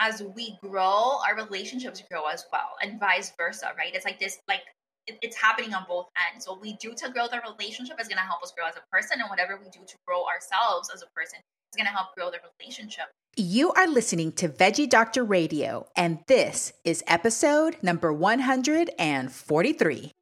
as we grow, our relationships grow as well, and vice versa, right? It's like this, like it, it's happening on both ends. What we do to grow the relationship is going to help us grow as a person, and whatever we do to grow ourselves as a person is going to help grow the relationship. You are listening to Veggie Doctor Radio, and this is episode number 143.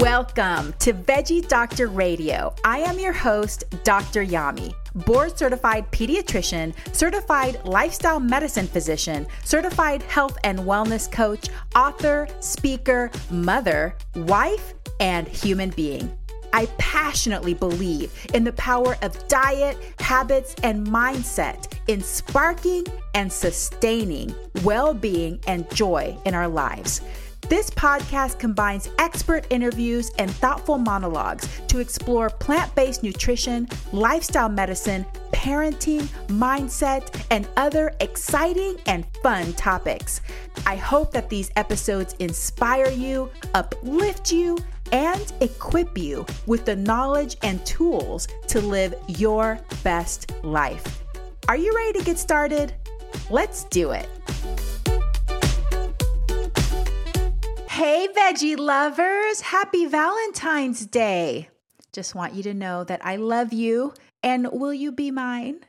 Welcome to Veggie Doctor Radio. I am your host, Dr. Yami, board certified pediatrician, certified lifestyle medicine physician, certified health and wellness coach, author, speaker, mother, wife, and human being. I passionately believe in the power of diet, habits, and mindset in sparking and sustaining well being and joy in our lives. This podcast combines expert interviews and thoughtful monologues to explore plant based nutrition, lifestyle medicine, parenting, mindset, and other exciting and fun topics. I hope that these episodes inspire you, uplift you, and equip you with the knowledge and tools to live your best life. Are you ready to get started? Let's do it. Hey, veggie lovers, happy Valentine's Day. Just want you to know that I love you and will you be mine?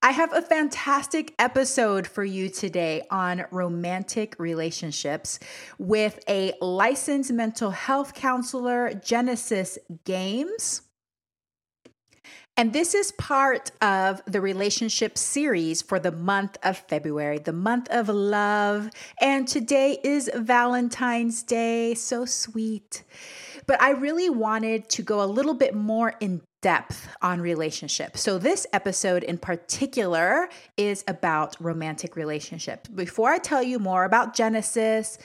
I have a fantastic episode for you today on romantic relationships with a licensed mental health counselor, Genesis Games. And this is part of the relationship series for the month of February, the month of love. And today is Valentine's Day. So sweet. But I really wanted to go a little bit more in depth on relationships. So, this episode in particular is about romantic relationships. Before I tell you more about Genesis,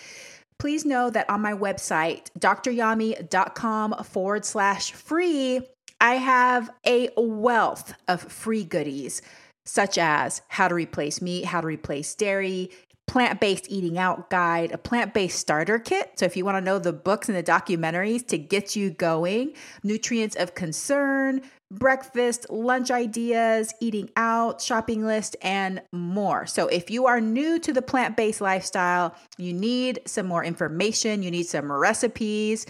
please know that on my website, dryami.com forward slash free, I have a wealth of free goodies, such as how to replace meat, how to replace dairy, plant based eating out guide, a plant based starter kit. So, if you want to know the books and the documentaries to get you going, nutrients of concern, breakfast, lunch ideas, eating out, shopping list, and more. So, if you are new to the plant based lifestyle, you need some more information, you need some recipes,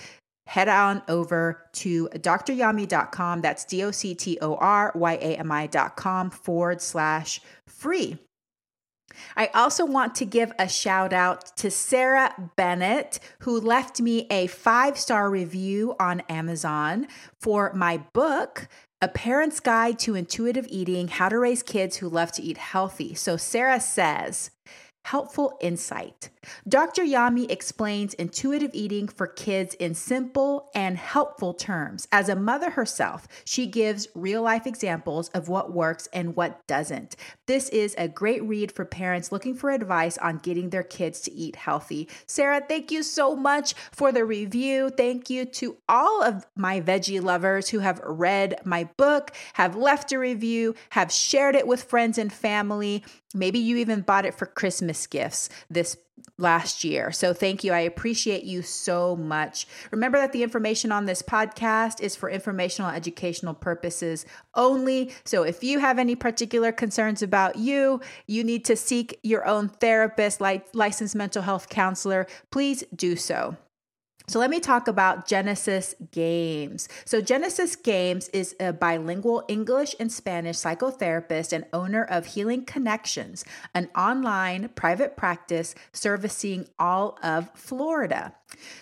head on over to dryami.com. That's D O C T O R Y A M I.com forward slash free. I also want to give a shout out to Sarah Bennett, who left me a five star review on Amazon for my book, A Parent's Guide to Intuitive Eating How to Raise Kids Who Love to Eat Healthy. So Sarah says, helpful insight. Dr. Yami explains intuitive eating for kids in simple and helpful terms. As a mother herself, she gives real life examples of what works and what doesn't. This is a great read for parents looking for advice on getting their kids to eat healthy. Sarah, thank you so much for the review. Thank you to all of my veggie lovers who have read my book, have left a review, have shared it with friends and family. Maybe you even bought it for Christmas gifts this last year. So thank you. I appreciate you so much. Remember that the information on this podcast is for informational educational purposes only. So if you have any particular concerns about you, you need to seek your own therapist, like licensed mental health counselor, please do so. So let me talk about Genesis Games. So Genesis Games is a bilingual English and Spanish psychotherapist and owner of Healing Connections, an online private practice servicing all of Florida.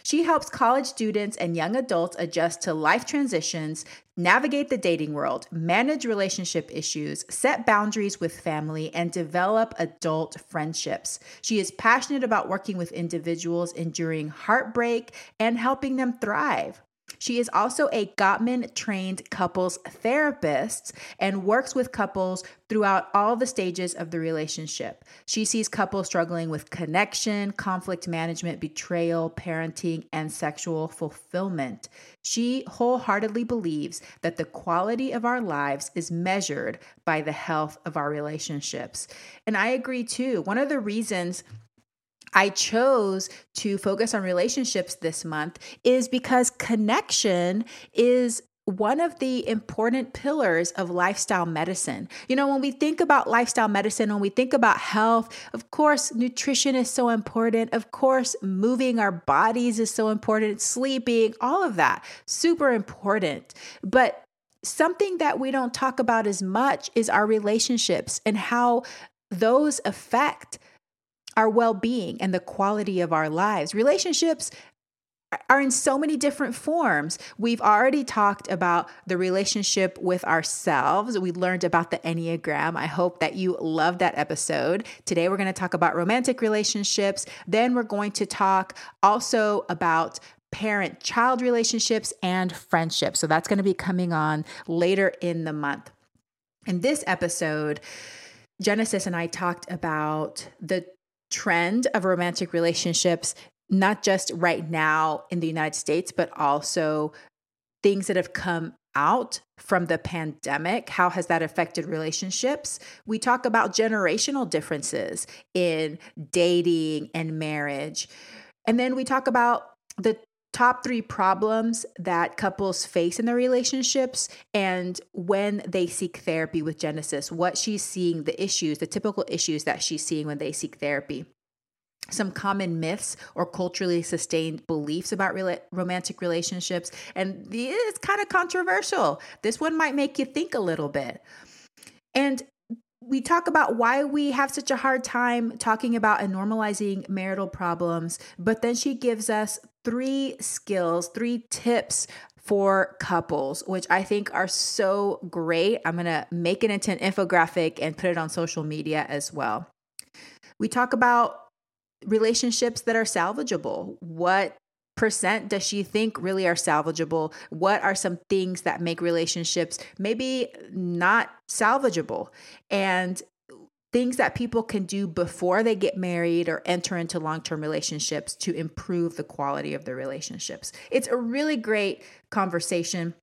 She helps college students and young adults adjust to life transitions, navigate the dating world, manage relationship issues, set boundaries with family, and develop adult friendships. She is passionate about working with individuals enduring heartbreak and helping them thrive. She is also a Gottman trained couples therapist and works with couples throughout all the stages of the relationship. She sees couples struggling with connection, conflict management, betrayal, parenting, and sexual fulfillment. She wholeheartedly believes that the quality of our lives is measured by the health of our relationships. And I agree too. One of the reasons I chose to focus on relationships this month is because connection is one of the important pillars of lifestyle medicine. You know, when we think about lifestyle medicine, when we think about health, of course, nutrition is so important. Of course, moving our bodies is so important, sleeping, all of that, super important. But something that we don't talk about as much is our relationships and how those affect our well being and the quality of our lives. Relationships are in so many different forms. We've already talked about the relationship with ourselves. We learned about the Enneagram. I hope that you loved that episode. Today, we're going to talk about romantic relationships. Then, we're going to talk also about parent child relationships and friendships. So, that's going to be coming on later in the month. In this episode, Genesis and I talked about the trend of romantic relationships, not just right now in the United States, but also things that have come out from the pandemic. How has that affected relationships? We talk about generational differences in dating and marriage. And then we talk about the top three problems that couples face in their relationships and when they seek therapy with Genesis, what she's seeing, the issues, the typical issues that she's seeing when they seek therapy. Some common myths or culturally sustained beliefs about romantic relationships. And it's kind of controversial. This one might make you think a little bit. And we talk about why we have such a hard time talking about and normalizing marital problems, but then she gives us three skills, three tips for couples, which I think are so great. I'm going to make an infographic and put it on social media as well. We talk about relationships that are salvageable. What percent does she think really are salvageable? What are some things that make relationships maybe not salvageable? And things that people can do before they get married or enter into long term relationships to improve the quality of their relationships. It's a really great conversation.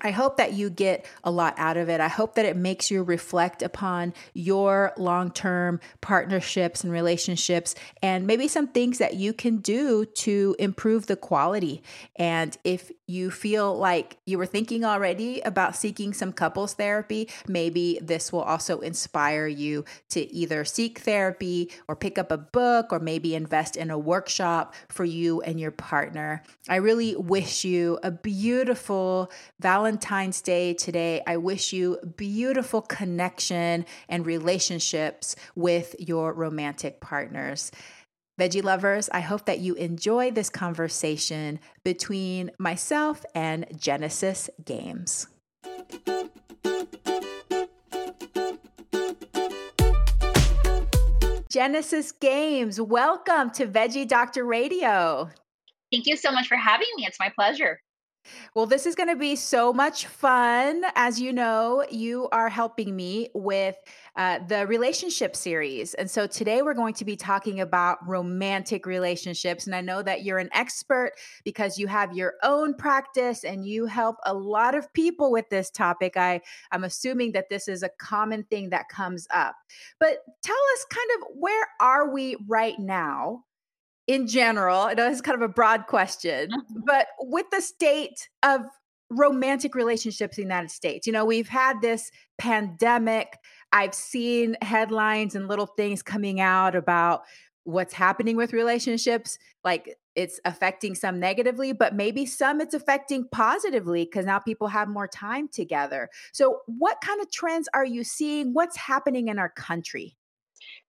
I hope that you get a lot out of it. I hope that it makes you reflect upon your long term partnerships and relationships and maybe some things that you can do to improve the quality. And if you feel like you were thinking already about seeking some couples therapy, maybe this will also inspire you to either seek therapy or pick up a book or maybe invest in a workshop for you and your partner. I really wish you a beautiful Valentine's Day today. I wish you beautiful connection and relationships with your romantic partners. Veggie lovers, I hope that you enjoy this conversation between myself and Genesis Games. Genesis Games, welcome to Veggie Doctor Radio. Thank you so much for having me. It's my pleasure. Well, this is going to be so much fun. As you know, you are helping me with uh, the relationship series. And so today we're going to be talking about romantic relationships. And I know that you're an expert because you have your own practice and you help a lot of people with this topic. I, I'm assuming that this is a common thing that comes up. But tell us kind of where are we right now in general? I know it's kind of a broad question, mm-hmm. but with the state of romantic relationships in the United States, you know, we've had this pandemic. I've seen headlines and little things coming out about what's happening with relationships. Like it's affecting some negatively, but maybe some it's affecting positively because now people have more time together. So, what kind of trends are you seeing? What's happening in our country?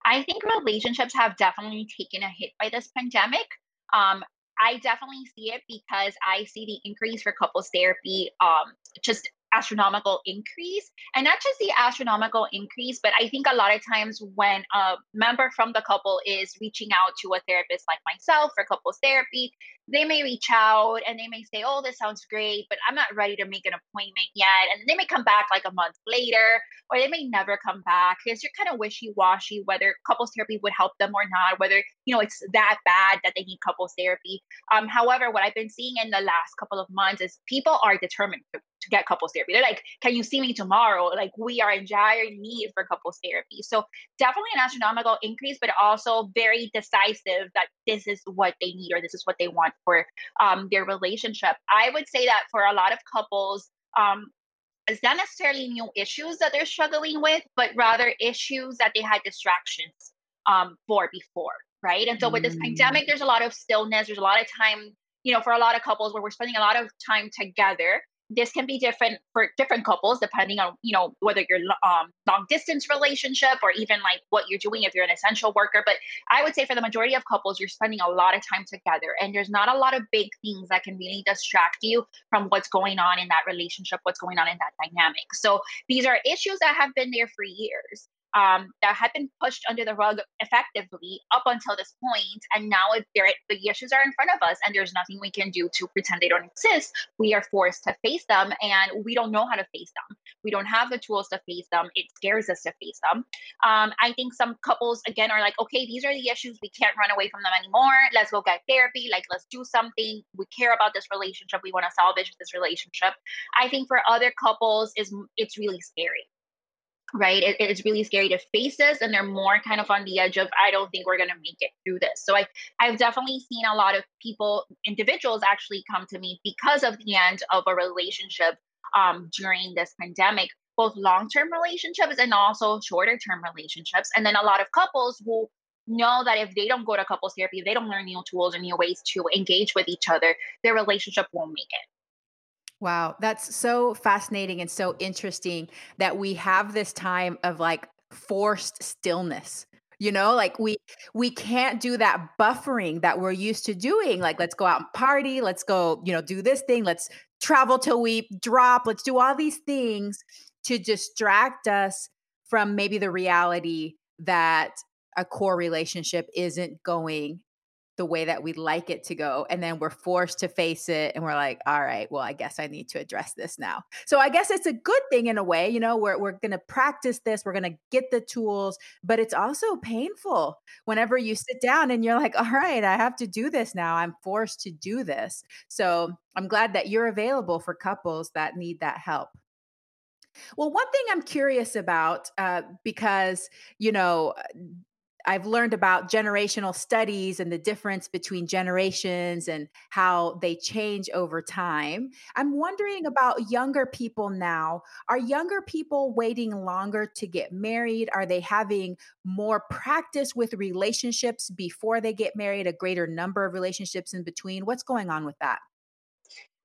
I think relationships have definitely taken a hit by this pandemic. Um, I definitely see it because I see the increase for couples therapy um, just astronomical increase and not just the astronomical increase but i think a lot of times when a member from the couple is reaching out to a therapist like myself for couples therapy they may reach out and they may say, Oh, this sounds great, but I'm not ready to make an appointment yet. And they may come back like a month later, or they may never come back because you're kind of wishy washy whether couples therapy would help them or not, whether, you know, it's that bad that they need couples therapy. Um, however, what I've been seeing in the last couple of months is people are determined to, get couples therapy. They're like, Can you see me tomorrow? Like, we are in dire need for couples therapy. So, definitely an astronomical increase, but also very decisive that this is what they need or this is what they want for um, their relationship. I would say that for a lot of couples, um, it's not necessarily new issues that they're struggling with, but rather issues that they had distractions um, for before, right? And so with this mm. pandemic, there's a lot of stillness. There's a lot of time, you know, for a lot of couples where we're spending a lot of time together this can be different for different couples depending on you know whether you're um, long distance relationship or even like what you're doing if you're an essential worker. But i would say for the majority of couples you're spending a lot of time together and there's not a lot of big things that can really distract you from what's going on in that relationship what's going on in that dynamic. So these are issues that have been there for years um, that had been pushed under the rug effectively up until this point, and now if the issues are in front of us and there's nothing we can do to pretend they don't exist, we are forced to face them, and we don't know how to face them. We don't have the tools to face them. It scares us to face them. Um, I think some couples again are like, okay, these are the issues. We can't run away from them anymore. Let's go get therapy. Like, let's do something. We care about this relationship. We want to salvage this relationship. I think for other couples, is it's really scary right? It, it's really scary to face this and they're more kind of on the edge of i don't think we're going to make it through this. So i i've definitely seen a lot of people individuals actually come to me because of the end of a relationship um, during this pandemic both long-term relationships and also shorter-term relationships. And then a lot of couples who know that if they don't go to couples therapy if they don't learn new tools and new ways to engage with each other their relationship won't make it Wow, that's so fascinating and so interesting that we have this time of like forced stillness. You know, like we we can't do that buffering that we're used to doing. Like let's go out and party, let's go, you know, do this thing, let's travel till we drop, let's do all these things to distract us from maybe the reality that a core relationship isn't going the way that we'd like it to go. And then we're forced to face it and we're like, all right, well, I guess I need to address this now. So I guess it's a good thing in a way, you know, we're, we're going to practice this, we're going to get the tools, but it's also painful whenever you sit down and you're like, all right, I have to do this now. I'm forced to do this. So I'm glad that you're available for couples that need that help. Well, one thing I'm curious about, uh, because, you know, I've learned about generational studies and the difference between generations and how they change over time. I'm wondering about younger people now. Are younger people waiting longer to get married? Are they having more practice with relationships before they get married, a greater number of relationships in between? What's going on with that?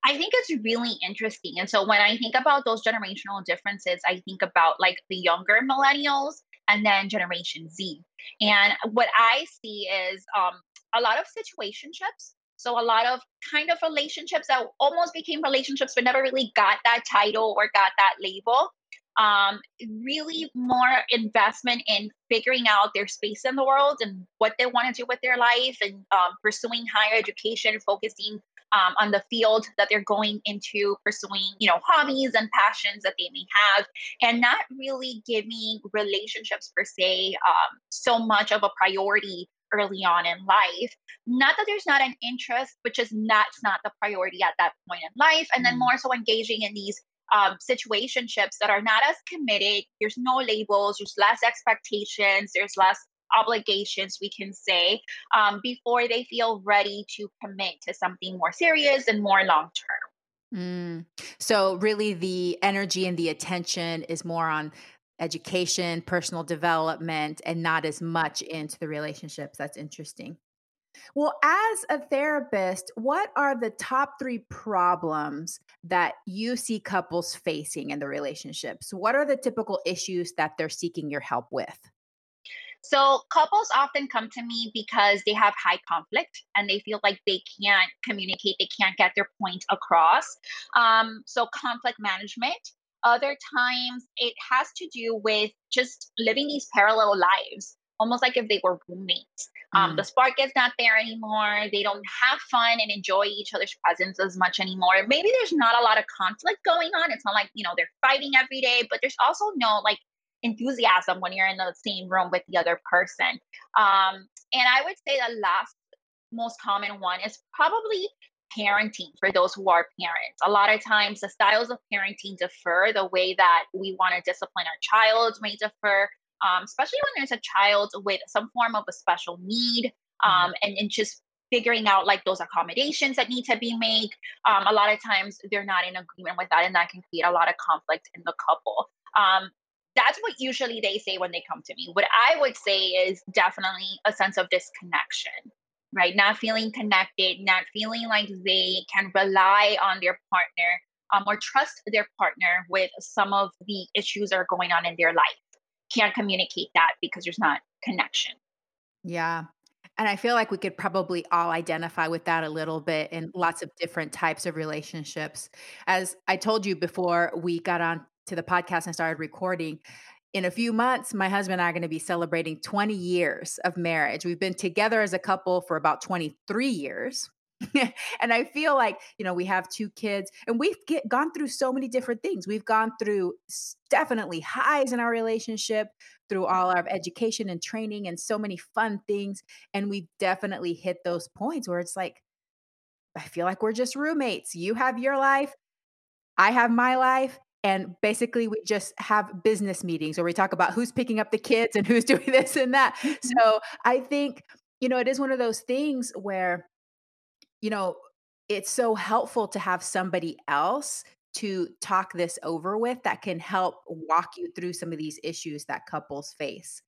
I think it's really interesting. And so when I think about those generational differences, I think about like the younger millennials and then Generation Z. And what I see is um, a lot of situationships. So a lot of kind of relationships that almost became relationships but never really got that title or got that label. Um, really more investment in figuring out their space in the world and what they want to do with their life and um, pursuing higher education, focusing um, on the field that they're going into pursuing, you know, hobbies and passions that they may have, and not really giving relationships per se um, so much of a priority early on in life. Not that there's not an interest, but just that's not the priority at that point in life, and then mm. more so engaging in these um, situationships that are not as committed. There's no labels. There's less expectations. There's less obligations, we can say, um, before they feel ready to commit to something more serious and more long term. Mm. So, really, the energy and the attention is more on education, personal development, and not as much into the relationships. That's interesting. Well, as a therapist, what are the top three problems that you see couples facing in the relationships? What are the typical issues that they're seeking your help with? So couples often come to me because they have high conflict and they feel like they can't communicate, they can't get their point across. Um, so conflict management. Other times it has to do with just living these parallel lives, almost like if they were roommates. Um, mm. The spark is not there anymore. They don't have fun and enjoy each other's presence as much anymore. Maybe there's not a lot of conflict going on. It's not like, you know, they're fighting every day, but there's also no like enthusiasm when you're in the same room with the other person. Um, and I would say the last most common one is probably parenting for those who are parents. A lot of times the styles of parenting differ. The way that we want to discipline our child may differ um, especially when there's a child with some form of a special need mm-hmm. um, and, and just figuring out like those accommodations that need to be made um, a lot of times they're not in agreement with that and that can create a lot of conflict in the couple um, that's what usually they say when they come to me what i would say is definitely a sense of disconnection right not feeling connected not feeling like they can rely on their partner um, or trust their partner with some of the issues that are going on in their life can't communicate that because there's not connection. Yeah. And I feel like we could probably all identify with that a little bit in lots of different types of relationships. As I told you before we got on to the podcast and started recording, in a few months, my husband and I are going to be celebrating 20 years of marriage. We've been together as a couple for about 23 years. and I feel like, you know, we have two kids and we've get, gone through so many different things. We've gone through definitely highs in our relationship, through all our education and training and so many fun things. And we've definitely hit those points where it's like, I feel like we're just roommates. You have your life, I have my life. And basically, we just have business meetings where we talk about who's picking up the kids and who's doing this and that. so I think, you know, it is one of those things where you know, it's so helpful to have somebody else to talk this over with that can help walk you through some of these issues that couples face.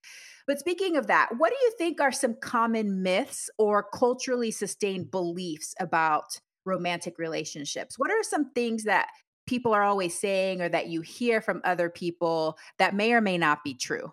But speaking of that, what do you think are some common myths or culturally sustained beliefs about romantic relationships? What are some things that people are always saying or that you hear from other people that may or may not be true?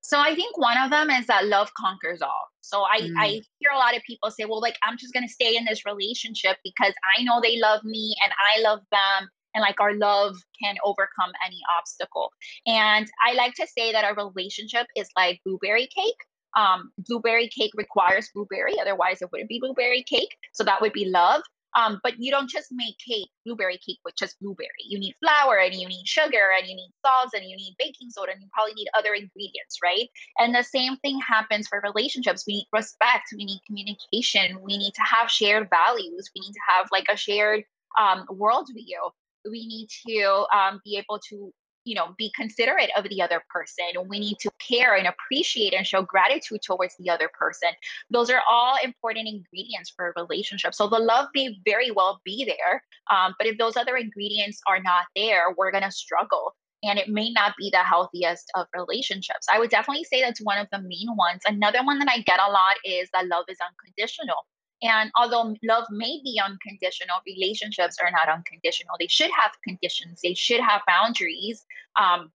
So I think one of them is that love conquers all. So I, mm. I hear a lot of people say, well, like, I'm just going to stay in this relationship because I know they love me and I love them. And like our love can overcome any obstacle. And I like to say that our relationship is like blueberry cake. Um, blueberry cake requires blueberry, otherwise, it wouldn't be blueberry cake. So that would be love. Um, but you don't just make cake, blueberry cake with just blueberry. You need flour and you need sugar and you need salt and you need baking soda and you probably need other ingredients, right? And the same thing happens for relationships. We need respect, we need communication, we need to have shared values, we need to have like a shared um, worldview. We need to um, be able to you know be considerate of the other person we need to care and appreciate and show gratitude towards the other person those are all important ingredients for a relationship so the love may very well be there um, but if those other ingredients are not there we're going to struggle and it may not be the healthiest of relationships. I would definitely say that's one of the main ones. Another one that I get a lot is that love is unconditional. And although love may be unconditional, relationships are not unconditional. They should have conditions, they should have boundaries. Um,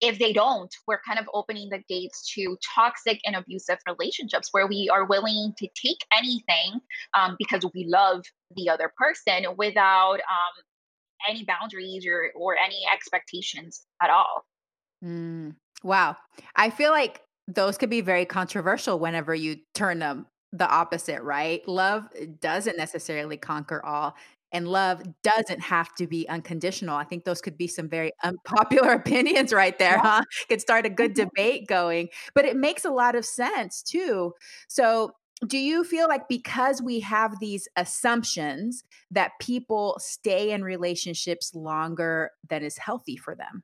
if they don't, we're kind of opening the gates to toxic and abusive relationships where we are willing to take anything um, because we love the other person without um, any boundaries or, or any expectations at all. Mm, wow. I feel like those could be very controversial whenever you turn them the opposite, right? Love doesn't necessarily conquer all. And love doesn't have to be unconditional. I think those could be some very unpopular opinions right there, huh? Could start a good mm-hmm. debate going, but it makes a lot of sense too. So, do you feel like because we have these assumptions that people stay in relationships longer than is healthy for them?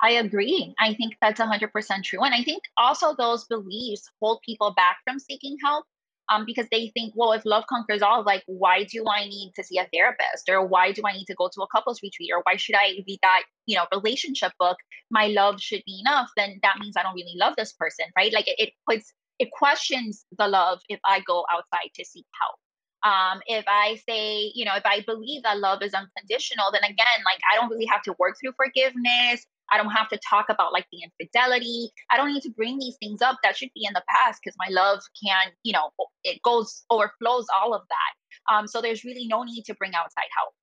I agree. I think that's 100% true. And I think also those beliefs hold people back from seeking help um, because they think, well, if love conquers all, like, why do I need to see a therapist? Or why do I need to go to a couples retreat? Or why should I read that, you know, relationship book? My love should be enough. Then that means I don't really love this person, right? Like, it, it puts, it questions the love if I go outside to seek help. Um, if I say, you know, if I believe that love is unconditional, then again, like I don't really have to work through forgiveness. I don't have to talk about like the infidelity. I don't need to bring these things up that should be in the past because my love can, you know, it goes overflows all of that. Um, so there's really no need to bring outside help.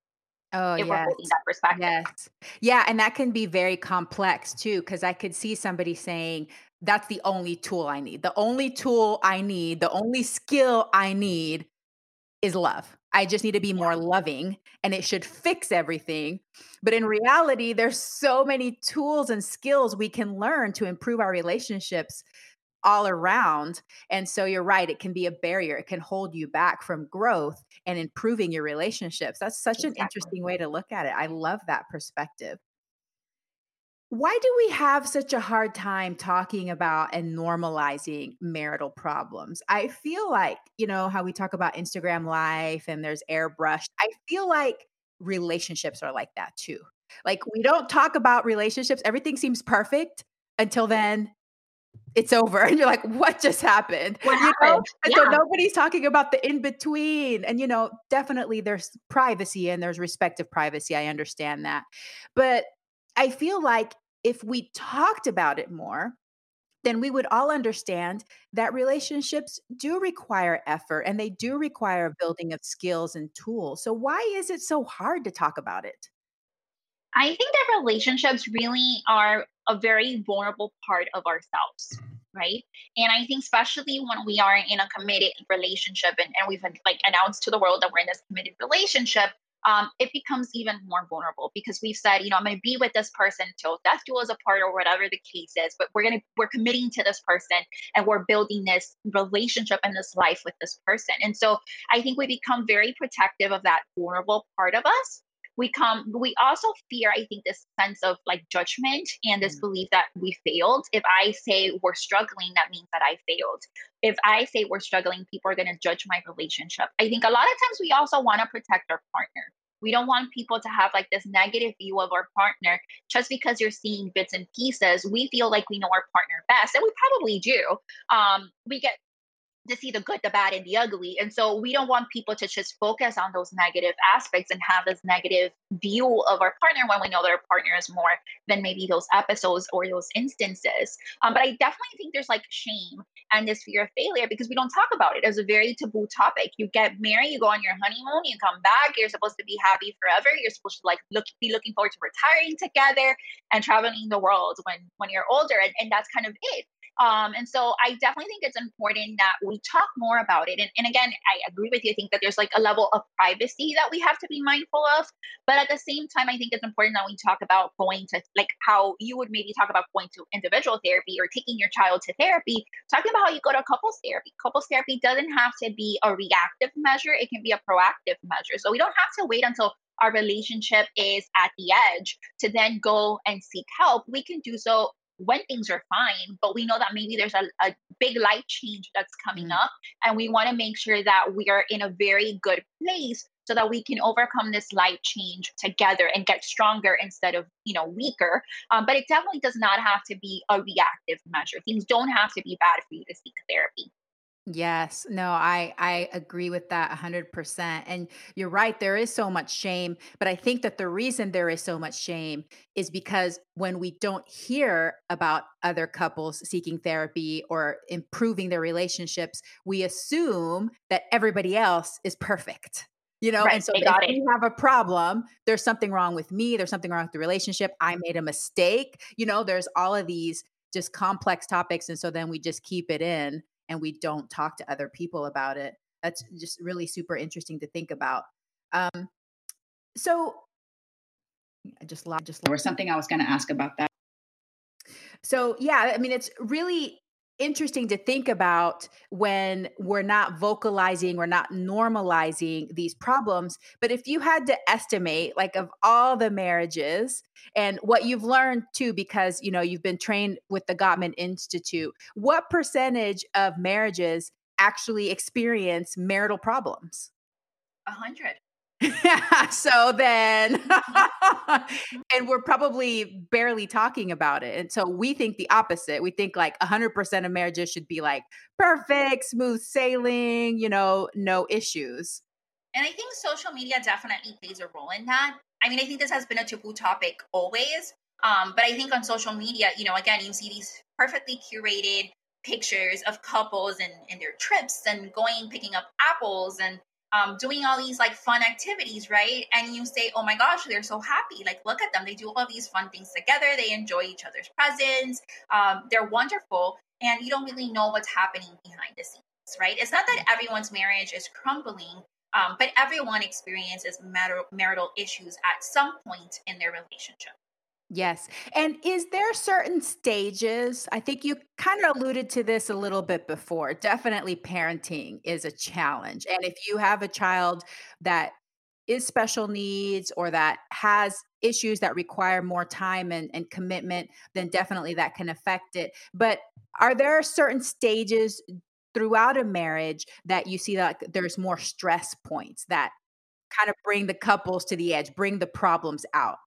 Oh, if yes. we're holding that perspective. Yes. Yeah. And that can be very complex too, because I could see somebody saying, that's the only tool I need. The only tool I need, the only skill I need is love. I just need to be more loving and it should fix everything. But in mm-hmm. reality, there's so many tools and skills we can learn to improve our relationships all around. And so you're right, it can be a barrier. It can hold you back from growth and improving your relationships. That's such exactly. an interesting way to look at it. I love that perspective. Why do we have such a hard time talking about and normalizing marital problems? I feel like, you know, how we talk about Instagram life and there's airbrush. I feel like relationships are like that too. Like we don't talk about relationships, everything seems perfect until then it's over and you're like what just happened what happened yeah. so nobody's talking about the in between and you know definitely there's privacy and there's respective privacy i understand that but i feel like if we talked about it more then we would all understand that relationships do require effort and they do require building of skills and tools so why is it so hard to talk about it I think that relationships really are a very vulnerable part of ourselves, right? And I think especially when we are in a committed relationship and, and we've like announced to the world that we're in this committed relationship, um, it becomes even more vulnerable because we've said, you know, I'm going to be with this person till death do us apart or whatever the case is. But we're going to we're committing to this person and we're building this relationship and this life with this person. And so I think we become very protective of that vulnerable part of us we come we also fear i think this sense of like judgment and this mm. belief that we failed if i say we're struggling that means that i failed if i say we're struggling people are going to judge my relationship i think a lot of times we also want to protect our partner we don't want people to have like this negative view of our partner just because you're seeing bits and pieces. We feel like we know our partner best, and we probably do. Um, we get to see the good, the bad, and the ugly. And so we don't want people to just focus on those negative aspects and have this negative view of our partner when we know that our partner is more than maybe those episodes or those instances. Um, but I definitely think there's like shame and this fear of failure because we don't talk about it as a very taboo topic. You get married, you go on your honeymoon, you come back, you're supposed to be happy forever. You're supposed to like look be looking forward to retiring together and traveling the world when when you're older. And, and that's kind of it. Um, and so I definitely think it's important that we talk more about it. And, and again, I agree with you. I think that there's like a level of privacy that we have to be mindful of. But at the same time, I think it's important that we talk about going to like how you would maybe talk about going to individual therapy or taking your child to therapy, talking about how you go to couples therapy. Couples therapy doesn't have to be a reactive measure, it can be a proactive measure. So we don't have to wait until our relationship is at the edge to then go and seek help. We can do so when things are fine, but we know that maybe there's a, a big life change that's coming mm. up. And we want to make sure that we are in a very good place so that we can overcome this life change together and get stronger instead of you know weaker um, but it definitely does not have to be a reactive measure things don't have to be bad for you to seek therapy Yes, no, I I agree with that 100%. And you're right, there is so much shame, but I think that the reason there is so much shame is because when we don't hear about other couples seeking therapy or improving their relationships, we assume that everybody else is perfect. You know, right, and so if it. we have a problem, there's something wrong with me, there's something wrong with the relationship, I made a mistake. You know, there's all of these just complex topics and so then we just keep it in and we don't talk to other people about it. That's just really super interesting to think about. Um, so I just just there was something I was going to ask about that. So yeah, I mean it's really interesting to think about when we're not vocalizing, we're not normalizing these problems. But if you had to estimate, like, of all the marriages and what you've learned too, because you know you've been trained with the Gottman Institute, what percentage of marriages actually experience marital problems? A hundred. so then, and we're probably barely talking about it. And so we think the opposite. We think like 100% of marriages should be like perfect, smooth sailing, you know, no issues. And I think social media definitely plays a role in that. I mean, I think this has been a taboo topic always. Um, but I think on social media, you know, again, you see these perfectly curated pictures of couples and, and their trips and going picking up apples and um, doing all these like fun activities, right? And you say, oh my gosh, they're so happy. Like, look at them. They do all these fun things together. They enjoy each other's presence. Um, they're wonderful. And you don't really know what's happening behind the scenes, right? It's not that everyone's marriage is crumbling, um, but everyone experiences marital, marital issues at some point in their relationship. Yes. And is there certain stages? I think you kind of alluded to this a little bit before. Definitely parenting is a challenge. And if you have a child that is special needs or that has issues that require more time and, and commitment, then definitely that can affect it. But are there certain stages throughout a marriage that you see that there's more stress points that kind of bring the couples to the edge, bring the problems out?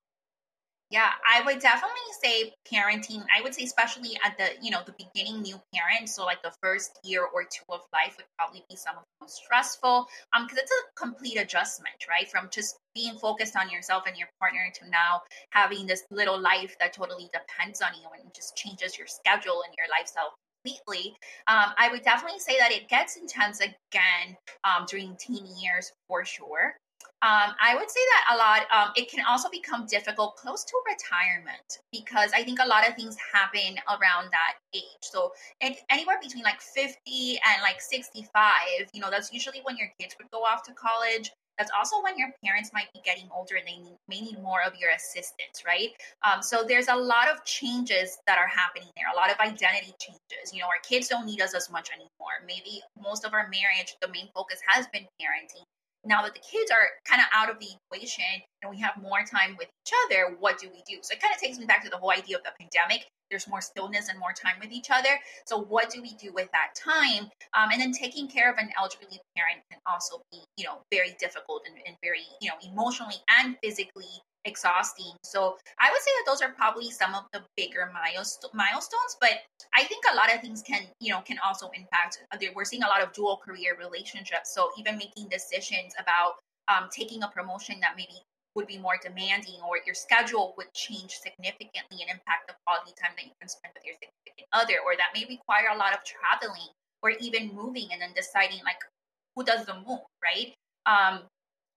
Yeah, I would definitely say parenting. I would say especially at the, you know, the beginning new parent, so like the first year or two of life would probably be some of the most stressful. Um because it's a complete adjustment, right? From just being focused on yourself and your partner to now having this little life that totally depends on you and just changes your schedule and your lifestyle completely. Um, I would definitely say that it gets intense again um, during teen years for sure. Um, I would say that a lot. Um, it can also become difficult close to retirement because I think a lot of things happen around that age. So, anywhere between like 50 and like 65, you know, that's usually when your kids would go off to college. That's also when your parents might be getting older and they need, may need more of your assistance, right? Um, so there's a lot of changes that are happening there, a lot of identity changes. You know, our kids don't need us as much anymore. Maybe most of our marriage, the main focus has been parenting now that the kids are kind of out of the equation and we have more time with each other, what do we do? So it kind of takes me back to the whole idea of the pandemic. There's more stillness and more time with each other. So what do we do with that time? Um, and then taking care of an elderly parent can also be, you know, very difficult and, and very, you know, emotionally and physically exhausting. So I would say that those are probably some of the bigger milestones, but I think a lot of things can, you know, can also impact. We're seeing a lot of dual career relationships. So even making decisions about um, taking a promotion that maybe would be more demanding or your schedule would change significantly and impact the quality time that you can spend with your significant other or that may require a lot of traveling or even moving and then deciding like who does the move right? Um,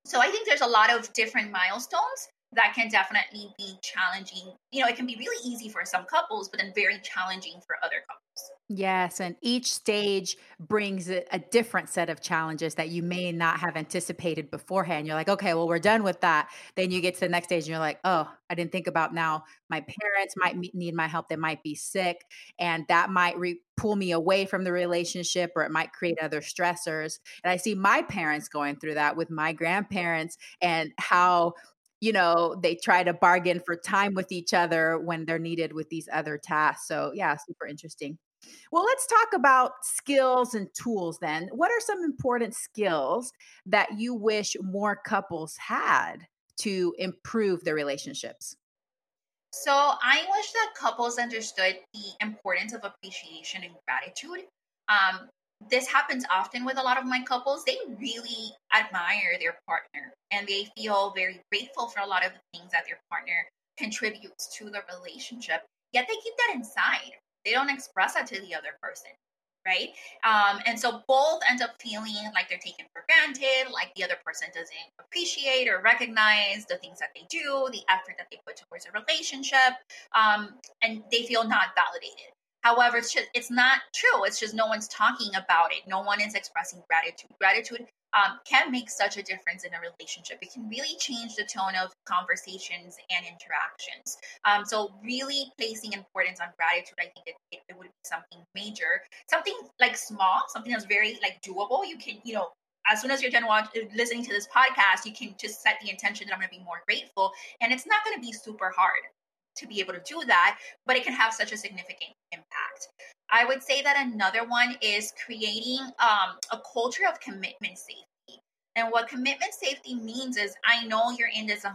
so i think there's a lot of different milestones that can definitely be challenging. You know, it can be really easy for some couples, but then very challenging for other couples. Yes, and each stage brings a, a, different set of challenges that you may not have anticipated beforehand. You're like, okay, well, we're done with that. Then you get to the next stage and you're like, oh, I didn't think about now. My parents might need my help. They might be sick, and that might re- pull me away from the relationship or it might create other stressors. And I see my parents going through that with my grandparents and how you know, they try to bargain for time with each other when they're needed with these other tasks. So, yeah, super interesting. Well, let's talk about skills and tools then. What are some important skills that you wish more couples had to improve their relationships? So, I wish that couples understood the importance of appreciation and gratitude. Um, this happens often with a lot of my couples. They really admire their partner and they feel very grateful for a lot of the things that their partner contributes to the relationship, yet they keep that inside. They don't express that to the other person, right? Um, and so both end up feeling like they're taken for granted, like the other person doesn't appreciate or recognize the things that they do, the effort that they put towards a relationship, um, and they feel not validated. However, it's just it's not true. It's just no one's talking about it. No one is expressing gratitude. Gratitude um, can make such a difference in a relationship. It can really change the tone of conversations and interactions. Um, so, really placing importance on gratitude, I think it, it, it would be something major, something like small, something that's very like doable. You can, you know, as soon as you're done listening to this podcast, you can just set the intention that I'm going to be more grateful, and it's not going to be super hard to be able to do that, but it can have such a significant impact. I would say that another one is creating um, a culture of commitment safety. And what commitment safety means is I know you're in this 100%.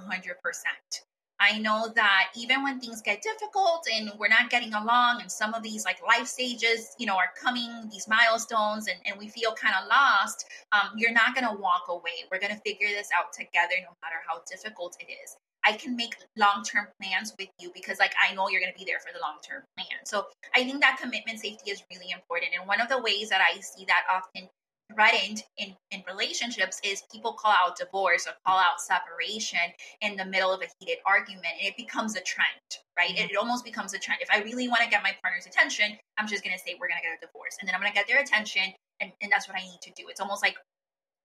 I know that even when things get difficult and we're not getting along, and some of these like life stages, you know, are coming, these milestones, and, and we feel kind of lost, um, you're not going to walk away. We're going to figure this out together no matter how difficult it is. I can make long term plans with you because, like, I know you're going to be there for the long term plan. So I think that commitment safety is really important. And one of the ways that I see that often threatened in, in relationships is people call out divorce or call out separation in the middle of a heated argument and it becomes a trend right mm-hmm. it almost becomes a trend if i really want to get my partner's attention i'm just going to say we're going to get a divorce and then i'm going to get their attention and, and that's what i need to do it's almost like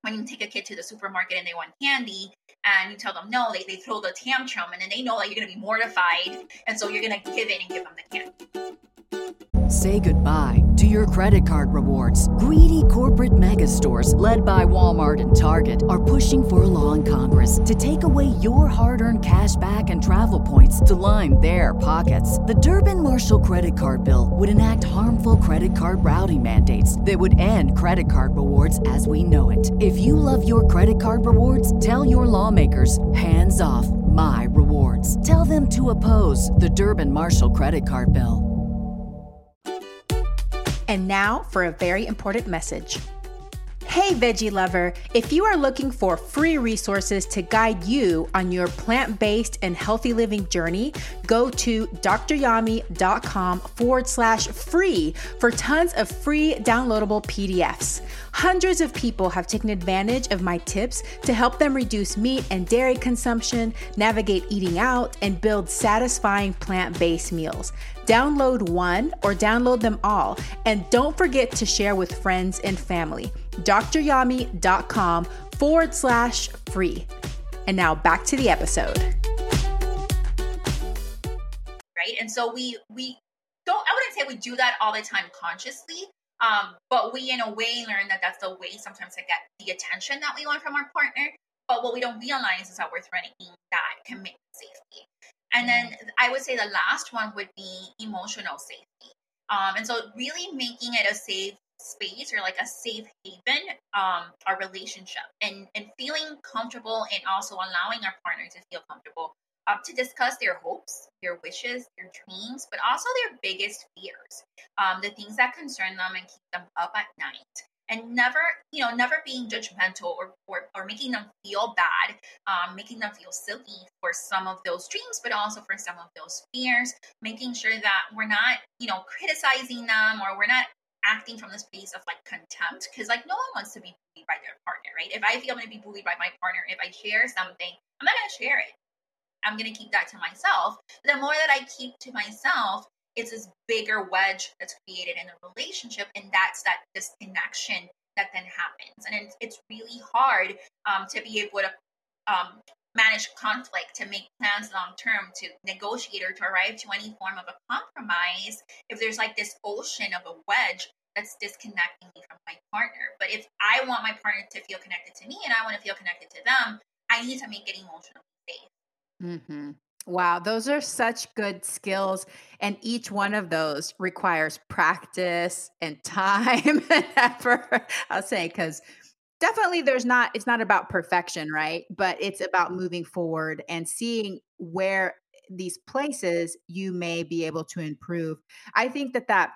when you take a kid to the supermarket and they want candy and you tell them no they, they throw the tantrum and then they know that you're going to be mortified and so you're going to give in and give them the candy Say goodbye to your credit card rewards. Greedy corporate mega stores, led by Walmart and Target, are pushing for a law in Congress to take away your hard earned cash back and travel points to line their pockets. The Durbin Marshall credit card bill would enact harmful credit card routing mandates that would end credit card rewards as we know it. If you love your credit card rewards, tell your lawmakers hands off my rewards. Tell them to oppose the Durbin Marshall credit card bill. And now for a very important message. Hey, veggie lover, if you are looking for free resources to guide you on your plant based and healthy living journey, go to dryami.com forward slash free for tons of free downloadable PDFs. Hundreds of people have taken advantage of my tips to help them reduce meat and dairy consumption, navigate eating out, and build satisfying plant based meals. Download one or download them all, and don't forget to share with friends and family. DrYami.com forward slash free. And now back to the episode. Right. And so we we don't I wouldn't say we do that all the time consciously. Um, but we in a way learn that that's the way sometimes to get the attention that we want from our partner. But what we don't realize is that we're threatening that commitment safety. And then I would say the last one would be emotional safety. Um, and so really making it a safe space or like a safe haven, um, our relationship and, and feeling comfortable and also allowing our partner to feel comfortable um, to discuss their hopes, their wishes, their dreams, but also their biggest fears, um, the things that concern them and keep them up at night. And never you know never being judgmental or or, or making them feel bad um, making them feel silly for some of those dreams but also for some of those fears making sure that we're not you know criticizing them or we're not acting from this place of like contempt because like no one wants to be bullied by their partner right? If i feel i'm going to be bullied by my partner if i share something i'm not going to share it. I'm going to keep that to myself. The more that i keep to myself it's this bigger wedge that's created in the relationship and that's that disconnection that then happens. And it's, it's really hard um, to be able to um, manage conflict to make plans long term to negotiate or to arrive to any form of a compromise if there's like this ocean of a wedge that's disconnecting me from my partner but if i want my partner to feel connected to me and i want to feel connected to them i need to make it emotionally safe mm-hmm. Wow, those are such good skills. And each one of those requires practice and time and effort. I'll say, because definitely there's not, it's not about perfection, right? But it's about moving forward and seeing where these places you may be able to improve. I think that that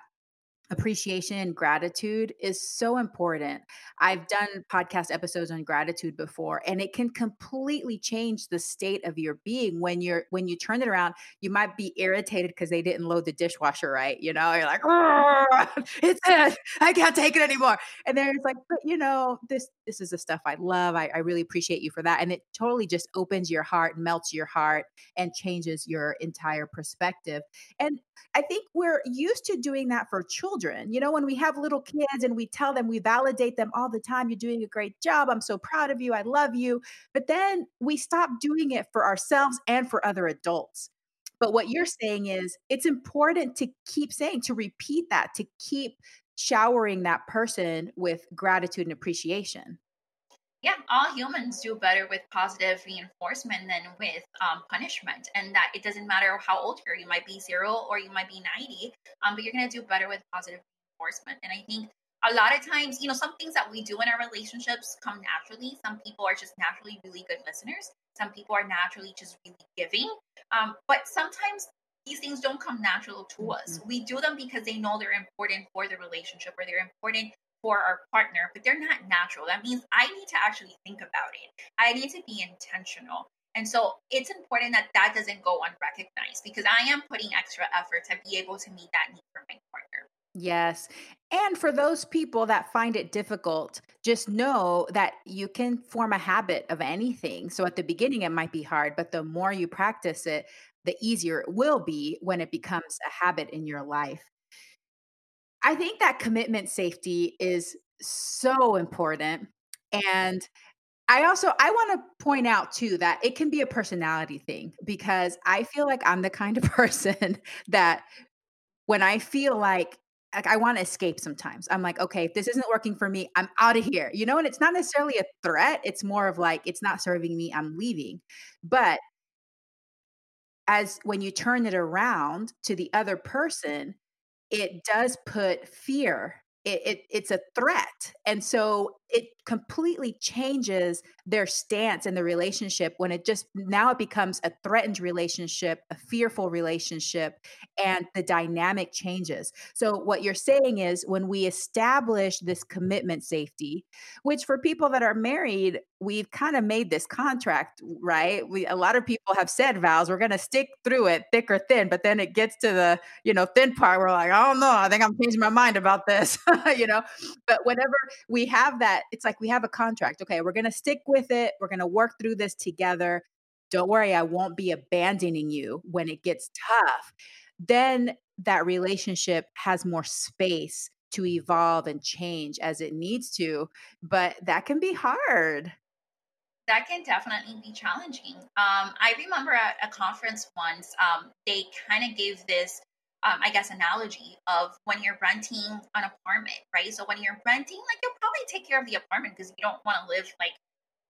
appreciation and gratitude is so important. I've done podcast episodes on gratitude before and it can completely change the state of your being when you're when you turn it around. You might be irritated because they didn't load the dishwasher right, you know? You're like, "It's it. I can't take it anymore." And then it's like, "But you know, this this is the stuff I love. I, I really appreciate you for that." And it totally just opens your heart, melts your heart and changes your entire perspective. And I think we're used to doing that for children. You know, when we have little kids and we tell them, we validate them all the time, you're doing a great job. I'm so proud of you. I love you. But then we stop doing it for ourselves and for other adults. But what you're saying is it's important to keep saying, to repeat that, to keep showering that person with gratitude and appreciation yeah, all humans do better with positive reinforcement than with um, punishment. And that it doesn't matter how old you are, you might be zero or you might be 90, um, but you're going to do better with positive reinforcement. And I think a lot of times, you know, some things that we do in our relationships come naturally. Some people are just naturally really good listeners. Some people are naturally just really giving. Um, but sometimes these things don't come natural to us. Mm-hmm. We do them because they know they're important for the relationship or they're important for our partner, but they're not natural. That means I need to actually think about it. I need to be intentional. And so it's important that that doesn't go unrecognized because I am putting extra effort to be able to meet that need for my partner. Yes. And for those people that find it difficult, just know that you can form a habit of anything. So at the beginning, it might be hard, but the more you practice it, the easier it will be when it becomes a habit in your life. I think that commitment safety is so important. And I also I want to point out too that it can be a personality thing because I feel like I'm the kind of person that when I feel like like I want to escape sometimes. I'm like, okay, if this isn't working for me, I'm out of here. You know, and it's not necessarily a threat. It's more of like it's not serving me, I'm leaving. But as when you turn it around to the other person, it does put fear it, it, it's a threat and so it completely changes their stance in the relationship when it just now it becomes a threatened relationship a fearful relationship and the dynamic changes. So what you're saying is when we establish this commitment safety which for people that are married we've kind of made this contract right? We a lot of people have said vows we're going to stick through it thick or thin but then it gets to the you know thin part we're like oh no i think i'm changing my mind about this you know? But whenever we have that it's like we have a contract okay we're going to stick with it we're going to work through this together don't worry i won't be abandoning you when it gets tough then that relationship has more space to evolve and change as it needs to but that can be hard that can definitely be challenging. Um, I remember at a conference once, um, they kind of gave this um, I guess, analogy of when you're renting an apartment, right? So when you're renting, like you'll probably take care of the apartment because you don't want to live like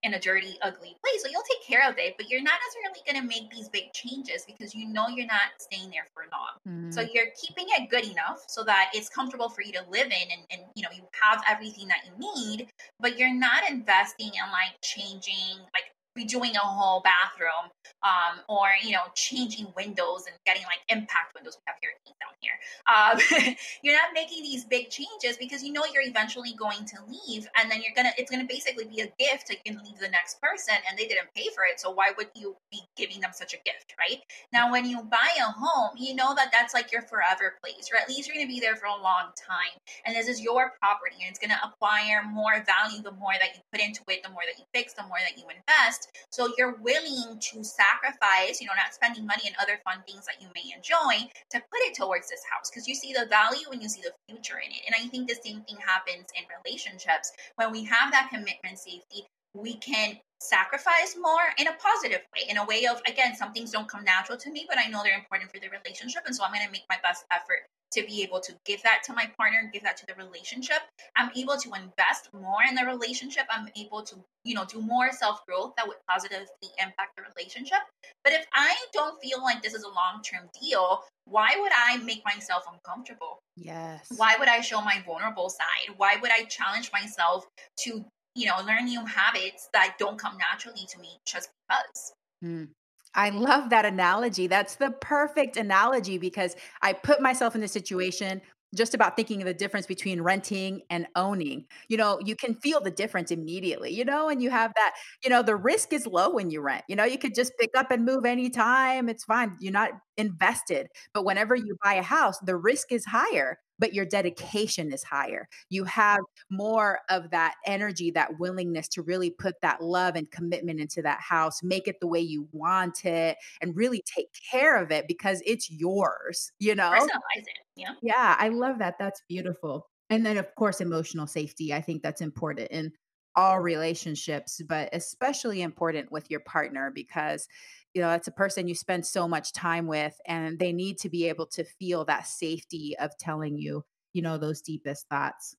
in a dirty, ugly place. So you'll take care of it, but you're not necessarily going to make these big changes because you know you're not staying there for long. Mm-hmm. So you're keeping it good enough so that it's comfortable for you to live in and, and you know you have everything that you need, but you're not investing in like changing like redoing a whole bathroom um, or you know changing windows and getting like impact windows. We have here down here. Um, you're not making these big changes because you know you're eventually going to leave and then you're gonna it's gonna basically be a gift to leave the next person and they didn't pay for it. So why would you be giving them such a gift right? Now when you buy a home you know that that's like your forever place or at least you're gonna be there for a long time and this is your property and it's gonna acquire more value the more that you put into it the more that you fix the more that you invest so you're willing to sacrifice, you know, not spending money and other fun things that you may enjoy to put it towards this house because you see the value and you see the future in it. And I think the same thing happens in relationships. When we have that commitment safety, we can sacrifice more in a positive way, in a way of, again, some things don't come natural to me, but I know they're important for the relationship. And so I'm going to make my best effort to be able to give that to my partner, give that to the relationship. I'm able to invest more in the relationship. I'm able to, you know, do more self growth that would positively impact the relationship. But if I don't feel like this is a long term deal, why would I make myself uncomfortable? Yes. Why would I show my vulnerable side? Why would I challenge myself to, you know, learn new habits that don't come naturally to me just because? Mm. I love that analogy. That's the perfect analogy because I put myself in the situation just about thinking of the difference between renting and owning. You know, you can feel the difference immediately, you know, and you have that, you know, the risk is low when you rent. You know, you could just pick up and move anytime. It's fine. You're not invested. But whenever you buy a house, the risk is higher but your dedication is higher. You have more of that energy, that willingness to really put that love and commitment into that house, make it the way you want it, and really take care of it because it's yours, you know? Personalize it. Yeah. Yeah. I love that. That's beautiful. And then, of course, emotional safety. I think that's important in all relationships, but especially important with your partner because you know that's a person you spend so much time with and they need to be able to feel that safety of telling you you know those deepest thoughts.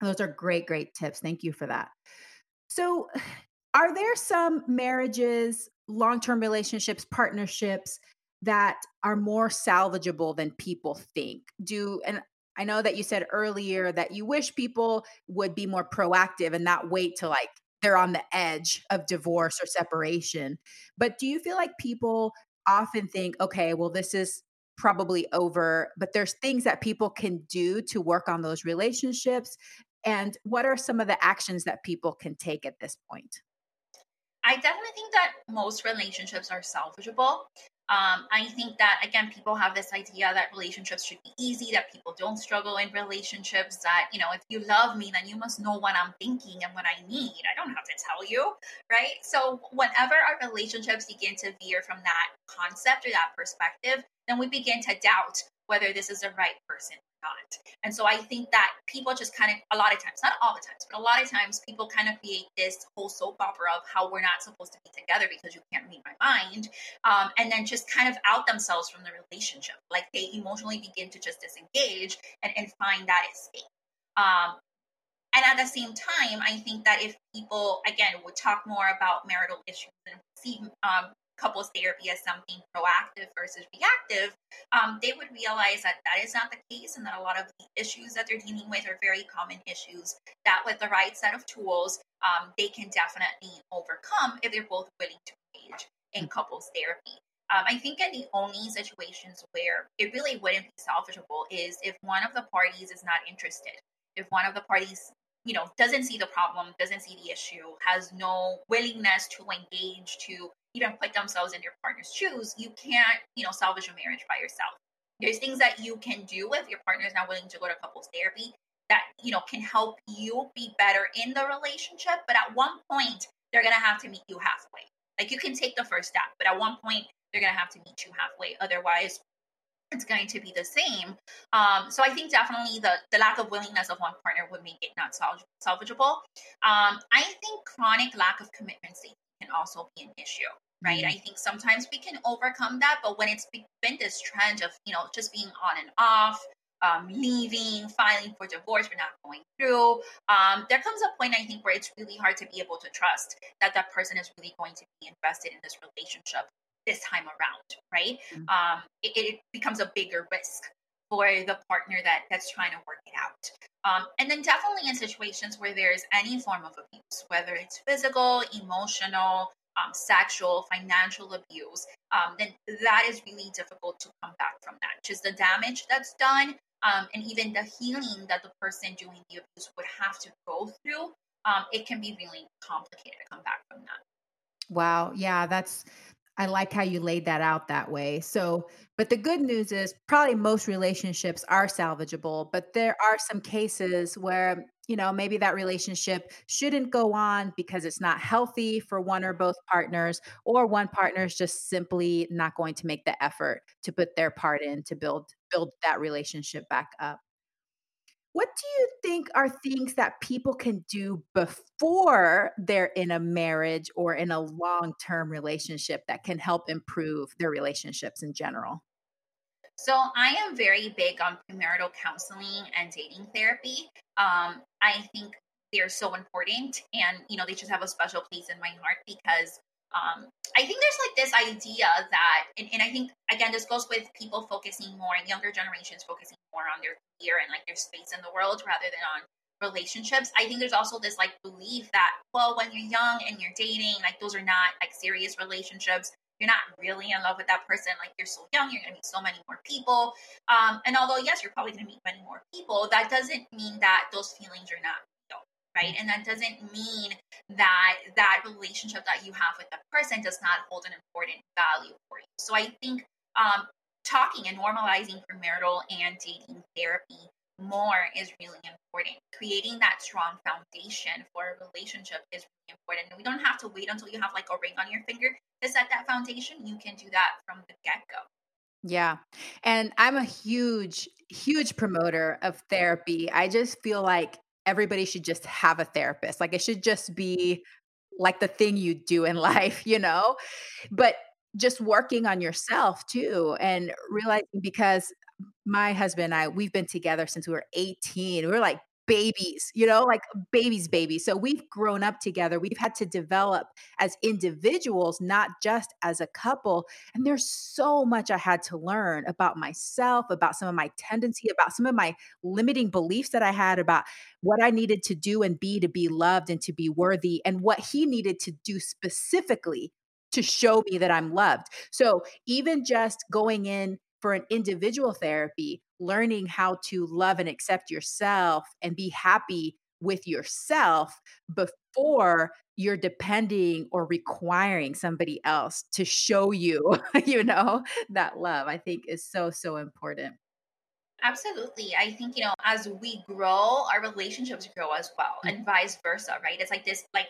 Those are great great tips. Thank you for that. So are there some marriages long-term relationships partnerships that are more salvageable than people think? Do and I know that you said earlier that you wish people would be more proactive and not wait to like they're on the edge of divorce or separation. But do you feel like people often think, okay, well, this is probably over, but there's things that people can do to work on those relationships? And what are some of the actions that people can take at this point? I definitely think that most relationships are salvageable. Um, I think that again, people have this idea that relationships should be easy, that people don't struggle in relationships, that you know, if you love me, then you must know what I'm thinking and what I need. I don't have to tell you, right? So whenever our relationships begin to veer from that concept or that perspective, then we begin to doubt whether this is the right person or not. And so I think that people just kind of, a lot of times, not all the times, but a lot of times, people kind of create this whole soap opera of how we're not supposed to be together because you can't read my mind. Um, and then just kind of out themselves from the relationship. Like they emotionally begin to just disengage and, and find that escape. Um, and at the same time, I think that if people, again, would talk more about marital issues and see um, couples therapy as something proactive versus reactive, um, they would realize that that is not the case and that a lot of the issues that they're dealing with are very common issues that with the right set of tools, um, they can definitely overcome if they're both willing to engage in couples therapy. Um, I think in the only situations where it really wouldn't be salvageable is if one of the parties is not interested. If one of the parties you know doesn't see the problem doesn't see the issue has no willingness to engage to even put themselves in your partner's shoes you can't you know salvage a marriage by yourself there's things that you can do if your partner is not willing to go to couples therapy that you know can help you be better in the relationship but at one point they're gonna have to meet you halfway like you can take the first step but at one point they're gonna have to meet you halfway otherwise it's going to be the same. Um, so I think definitely the, the lack of willingness of one partner would make it not salv- salvageable. Um, I think chronic lack of commitment can also be an issue, right? Mm-hmm. I think sometimes we can overcome that, but when it's been this trend of, you know, just being on and off, um, leaving, filing for divorce, we're not going through. Um, there comes a point, I think, where it's really hard to be able to trust that that person is really going to be invested in this relationship this time around, right? Mm-hmm. Um, it, it, becomes a bigger risk for the partner that that's trying to work it out. Um, and then definitely in situations where there's any form of abuse, whether it's physical, emotional, um, sexual, financial abuse, um, then that is really difficult to come back from that. Just the damage that's done, um, and even the healing that the person doing the abuse would have to go through, um, it can be really complicated to come back from that. Wow. Yeah, that's I like how you laid that out that way. So, but the good news is probably most relationships are salvageable, but there are some cases where, you know, maybe that relationship shouldn't go on because it's not healthy for one or both partners, or one partner is just simply not going to make the effort to put their part in to build build that relationship back up. What do you think are things that people can do before they're in a marriage or in a long term relationship that can help improve their relationships in general? So, I am very big on premarital counseling and dating therapy. Um, I think they're so important, and you know, they just have a special place in my heart because um, I think there's like this idea that, and, and, I think again, this goes with people focusing more, and younger generations focusing more on their career and like their space in the world rather than on relationships. I think there's also this like belief that, well, when you're young and you're dating, like those are not like serious relationships. You're not really in love with that person. Like you're so young, you're going to meet so many more people. Um, and although yes, you're probably going to meet many more people, that doesn't mean that those feelings are not real, right? And that doesn't mean that that relationship that you have with the person does not hold an important value for you. So I think um, talking and normalizing premarital and dating therapy more is really important. Creating that strong foundation for a relationship is really important. And we don't have to wait until you have like a ring on your finger to set that foundation. You can do that from the get go. Yeah. And I'm a huge, huge promoter of therapy. I just feel like everybody should just have a therapist. Like it should just be like the thing you do in life, you know? But just working on yourself too and realizing because my husband and I, we've been together since we were 18. We were like babies, you know, like babies, babies. So we've grown up together. We've had to develop as individuals, not just as a couple. And there's so much I had to learn about myself, about some of my tendency, about some of my limiting beliefs that I had about what I needed to do and be to be loved and to be worthy, and what he needed to do specifically to show me that I'm loved. So even just going in for an individual therapy, learning how to love and accept yourself and be happy with yourself before you're depending or requiring somebody else to show you, you know, that love, I think is so, so important. Absolutely. I think, you know, as we grow, our relationships grow as well, mm-hmm. and vice versa, right? It's like this, like,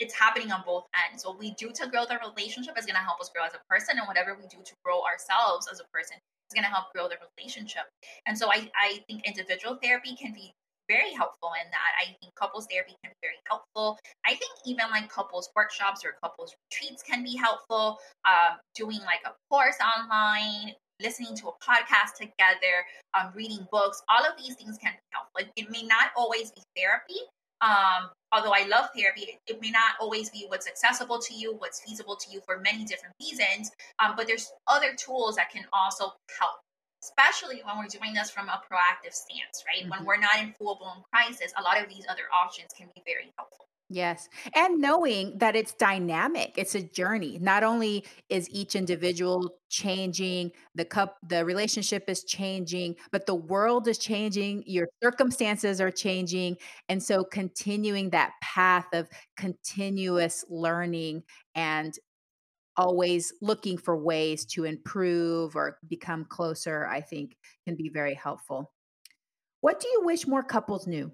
it's happening on both ends. What we do to grow the relationship is going to help us grow as a person, and whatever we do to grow ourselves as a person is going to help grow the relationship. And so I, I think individual therapy can be very helpful in that. I think couples therapy can be very helpful. I think even like couples workshops or couples retreats can be helpful. Um, doing like a course online, listening to a podcast together, um, reading books, all of these things can be helpful. It, it may not always be therapy. Um, although I love therapy, it, may not always be what's accessible to you, what's feasible to you for many different reasons. Um, but there's other tools that can also help especially when we're doing this from a proactive stance, right? Mm-hmm. When we're not in full blown crisis, a lot of these other options can be very helpful. Yes. And knowing that it's dynamic, it's a journey. Not only is each individual changing, the cup the relationship is changing, but the world is changing, your circumstances are changing, and so continuing that path of continuous learning and always looking for ways to improve or become closer, I think can be very helpful. What do you wish more couples knew?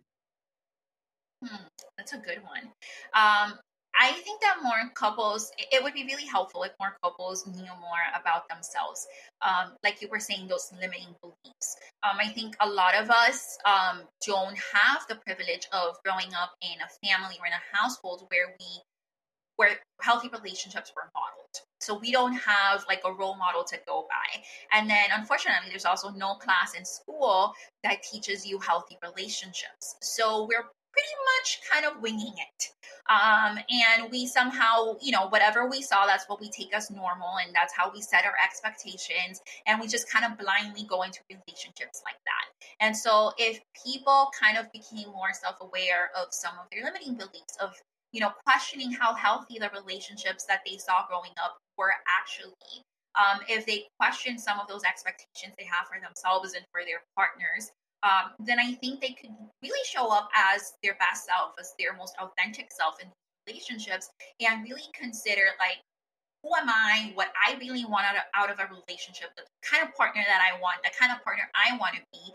Hmm, that's a good one. Um, I think that more couples, it would be really helpful if more couples knew more about themselves. Um, like you were saying, those limiting beliefs. Um, I think a lot of us um, don't have the privilege of growing up in a family or in a household where we where healthy relationships were modeled. So we don't have like a role model to go by. And then unfortunately, there's also no class in school that teaches you healthy relationships. So we're pretty much kind of winging it. Um, and we somehow, you know, whatever we saw, that's what we take as normal. And that's how we set our expectations. And we just kind of blindly go into relationships like that. And so if people kind of became more self aware of some of their limiting beliefs, of you know, questioning how healthy the relationships that they saw growing up were actually. Um, if they question some of those expectations they have for themselves and for their partners, um, then I think they could really show up as their best self, as their most authentic self in relationships, and really consider like, who am I? What I really want out of, out of a relationship, the kind of partner that I want, the kind of partner I want to be,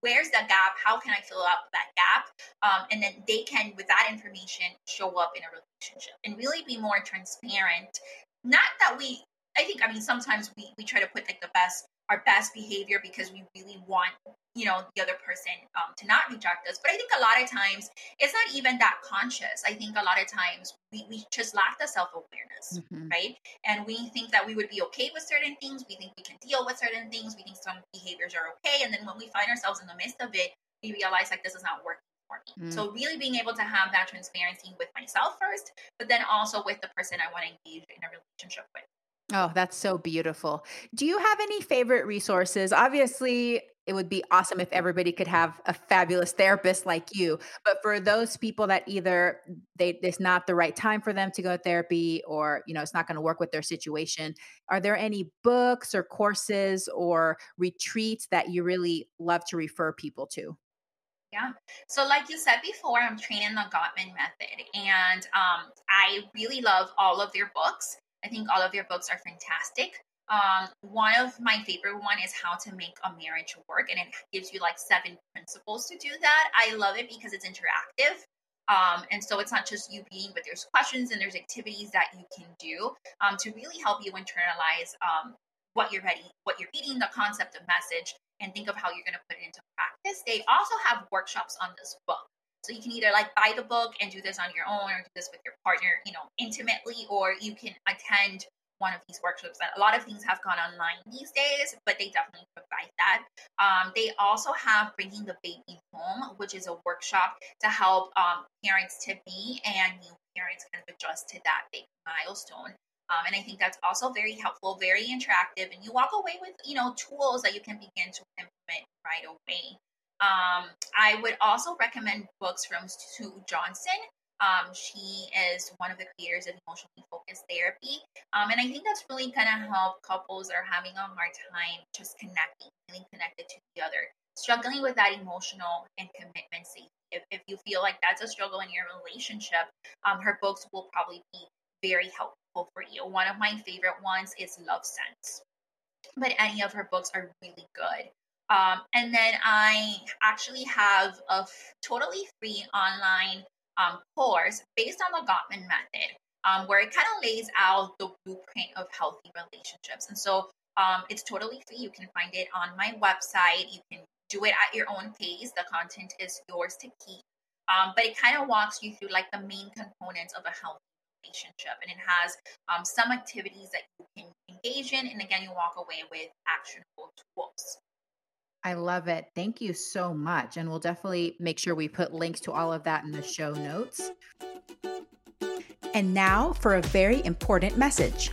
where's the gap? How can i fill up that gap? Um, and then they can with that information show up in a relationship and really be more transparent. Not that we i think i mean sometimes we, we try to put like the best our best behavior because we really want you know the other person um, to not reject us but i think a lot of times it's not even that conscious i think a lot of times we, we just lack the self-awareness mm-hmm. right and we think that we would be okay with certain things we think we can deal with certain things we think some behaviors are okay and then when we find ourselves in the midst of it we realize like this is not working for me. Mm. So really being able to have that transparency with myself first, but then also with the person I want to engage in a relationship with. Oh, that's so beautiful. Do you have any favorite resources? Obviously, it would be awesome if everybody could have a fabulous therapist like you. But for those people that either they it's not the right time for them to go to therapy or, you know, it's not going to work with their situation, are there any books or courses or retreats that you really love to refer people to? Yeah. So, like you said before, I'm training the Gottman method, and um, I really love all of their books. I think all of your books are fantastic. Um, one of my favorite one is how to make a marriage work, and it gives you like seven principles to do that. I love it because it's interactive. Um, and so it's not just you being, but there's questions and there's activities that you can do um, to really help you internalize um, what you're ready, what you're eating, the concept of message, and think of how you're going to put it into practice. They also have workshops on this book. So you can either like buy the book and do this on your own or do this with your partner, you know, intimately, or you can attend one of these workshops. That a lot of things have gone online these days, but they definitely provide that. Um, they also have Bringing the Baby Home, which is a workshop to help um, parents to be and new parents kind of adjust to that big milestone. Um, and I think that's also very helpful, very interactive, and you walk away with you know tools that you can begin to implement right away. Um, I would also recommend books from Sue Johnson. Um, she is one of the creators of emotionally focused therapy. Um, and I think that's really going to help couples are having a hard time just connecting, feeling connected to the other, struggling with that emotional and commitment safety if, if you feel like that's a struggle in your relationship, um, her books will probably be very helpful for you. One of my favorite ones is Love Sense, but any of her books are really good. Um, and then I actually have a f- totally free online um, course based on the Gottman method, um, where it kind of lays out the blueprint of healthy relationships. And so um, it's totally free. You can find it on my website. You can do it at your own pace. The content is yours to keep. Um, but it kind of walks you through like the main components of a healthy relationship. And it has um, some activities that you can engage in. And again, you walk away with actionable tools. I love it. Thank you so much. And we'll definitely make sure we put links to all of that in the show notes. And now for a very important message.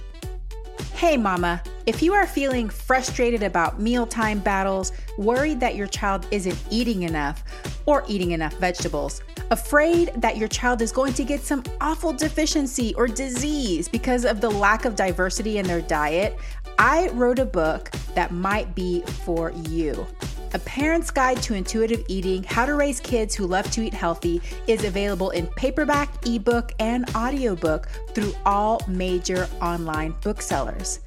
Hey, mama, if you are feeling frustrated about mealtime battles, worried that your child isn't eating enough or eating enough vegetables, afraid that your child is going to get some awful deficiency or disease because of the lack of diversity in their diet, I wrote a book that might be for you. A Parent's Guide to Intuitive Eating How to Raise Kids Who Love to Eat Healthy is available in paperback, ebook, and audiobook through all major online booksellers.